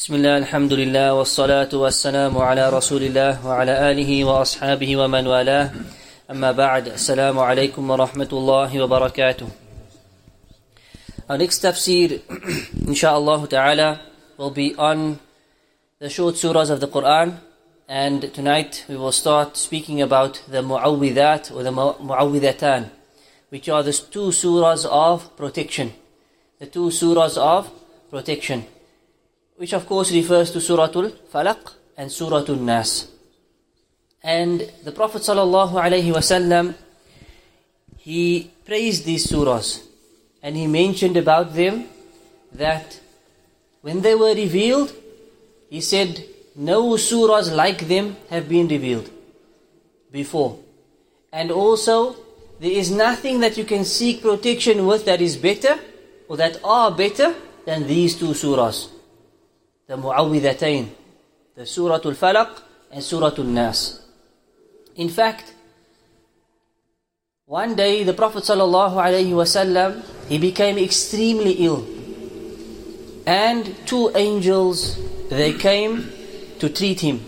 بسم الله الحمد لله والصلاة والسلام على رسول الله وعلى آله وأصحابه ومن والاه أما بعد السلام عليكم ورحمة الله وبركاته Our next tafsir, inshaAllah ta'ala, will be on the short surahs of the Quran. And tonight we will start speaking about the mu'awwidat or the mu'awwidatan, which are the two surahs of protection. The two surahs of protection. Which of course refers to Suratul Falaq and Suratul Nas. And the Prophet sallallahu alaihi wasallam he praised these surahs and he mentioned about them that when they were revealed, he said, no surahs like them have been revealed before. And also, there is nothing that you can seek protection with that is better or that are better than these two surahs the Mu'awwidhatayn, the Surah Al-Falaq and Surah Al-Nas. In fact, one day the Prophet ﷺ, he became extremely ill. And two angels, they came to treat him.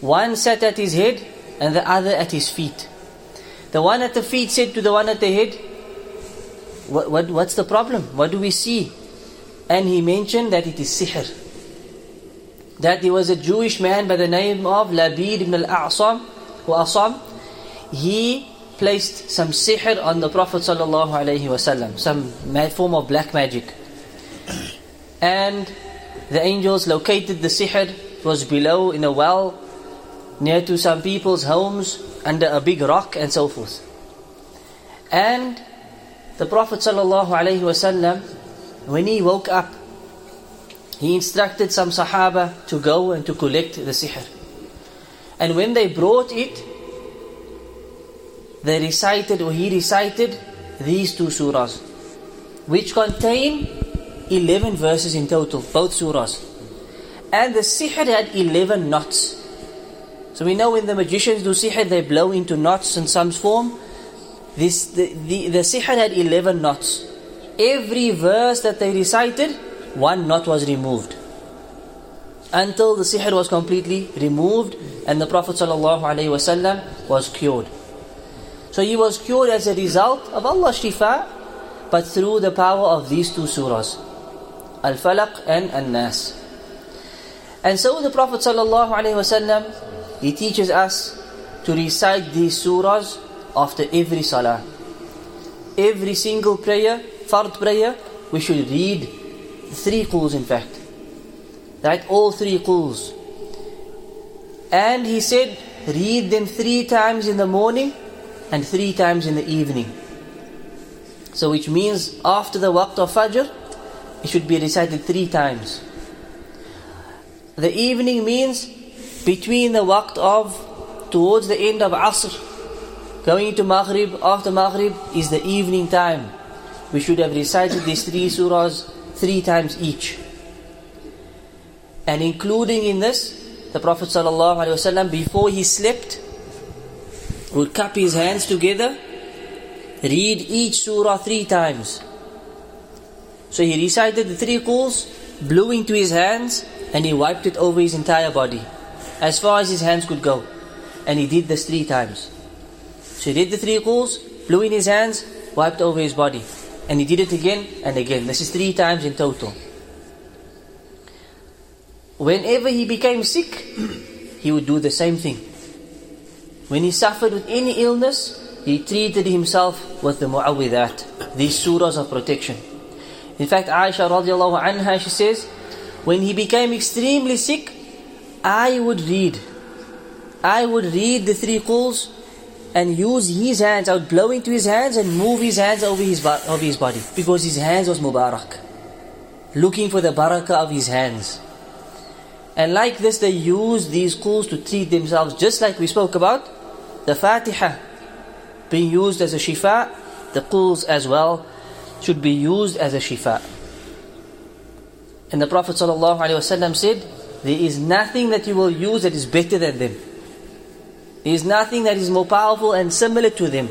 One sat at his head and the other at his feet. The one at the feet said to the one at the head, what, what, what's the problem? What do we see? And he mentioned that it is sihr that there was a Jewish man by the name of Labid ibn al-A'sam, Asam, he placed some sihr on the Prophet sallallahu alaihi wasallam, some form of black magic. And the angels located the sihr, it was below in a well, near to some people's homes, under a big rock and so forth. And the Prophet sallallahu alaihi wasallam, when he woke up, he instructed some Sahaba to go and to collect the sihr. And when they brought it, they recited or he recited these two surahs, which contain 11 verses in total, both surahs. And the sihr had 11 knots. So we know when the magicians do sihr, they blow into knots in some form. This, the, the, the sihr had 11 knots. Every verse that they recited, one knot was removed. Until the sihr was completely removed and the Prophet ﷺ was cured. So he was cured as a result of Allah's shifa, but through the power of these two surahs, Al-Falaq and An-Nas. And so the Prophet ﷺ, he teaches us to recite these surahs after every salah. Every single prayer, fard prayer, we should read Three quls in fact. Right? All three quls. And he said, read them three times in the morning and three times in the evening. So which means after the waqt of Fajr, it should be recited three times. The evening means between the waqt of, towards the end of Asr, going into Maghrib, after Maghrib is the evening time. We should have recited these three surahs three times each. And including in this, the Prophet ﷺ, before he slept, would cup his hands together, read each surah three times. So he recited the three quls, blew into his hands, and he wiped it over his entire body, as far as his hands could go. And he did this three times. So he did the three quls, blew in his hands, wiped over his body. And he did it again and again. This is three times in total. Whenever he became sick, he would do the same thing. When he suffered with any illness, he treated himself with the mu'awwidat, these surahs of protection. In fact, Aisha radiallahu anha, she says, when he became extremely sick, I would read. I would read the three quls and use his hands, I would blow into his hands and move his hands over his, over his body. Because his hands was Mubarak. Looking for the barakah of his hands. And like this, they use these quls to treat themselves, just like we spoke about. The Fatiha being used as a shifa, the quls as well should be used as a shifa. And the Prophet ﷺ said, There is nothing that you will use that is better than them. There is nothing that is more powerful and similar to them.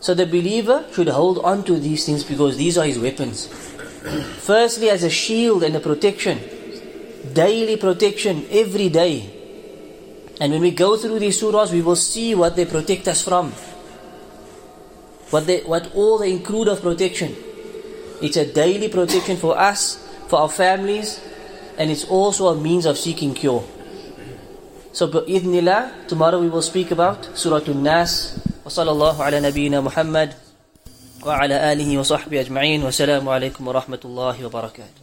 So the believer should hold on to these things because these are his weapons. Firstly, as a shield and a protection, daily protection every day. And when we go through these surahs, we will see what they protect us from. What, they, what all they include of protection. It's a daily protection for us, for our families, and it's also a means of seeking cure. So, bi'idhnillah, tomorrow we will speak about Surah An-Nas. وصلى الله على نبينا محمد وعلى آله وصحبه أجمعين والسلام عليكم ورحمة الله وبركاته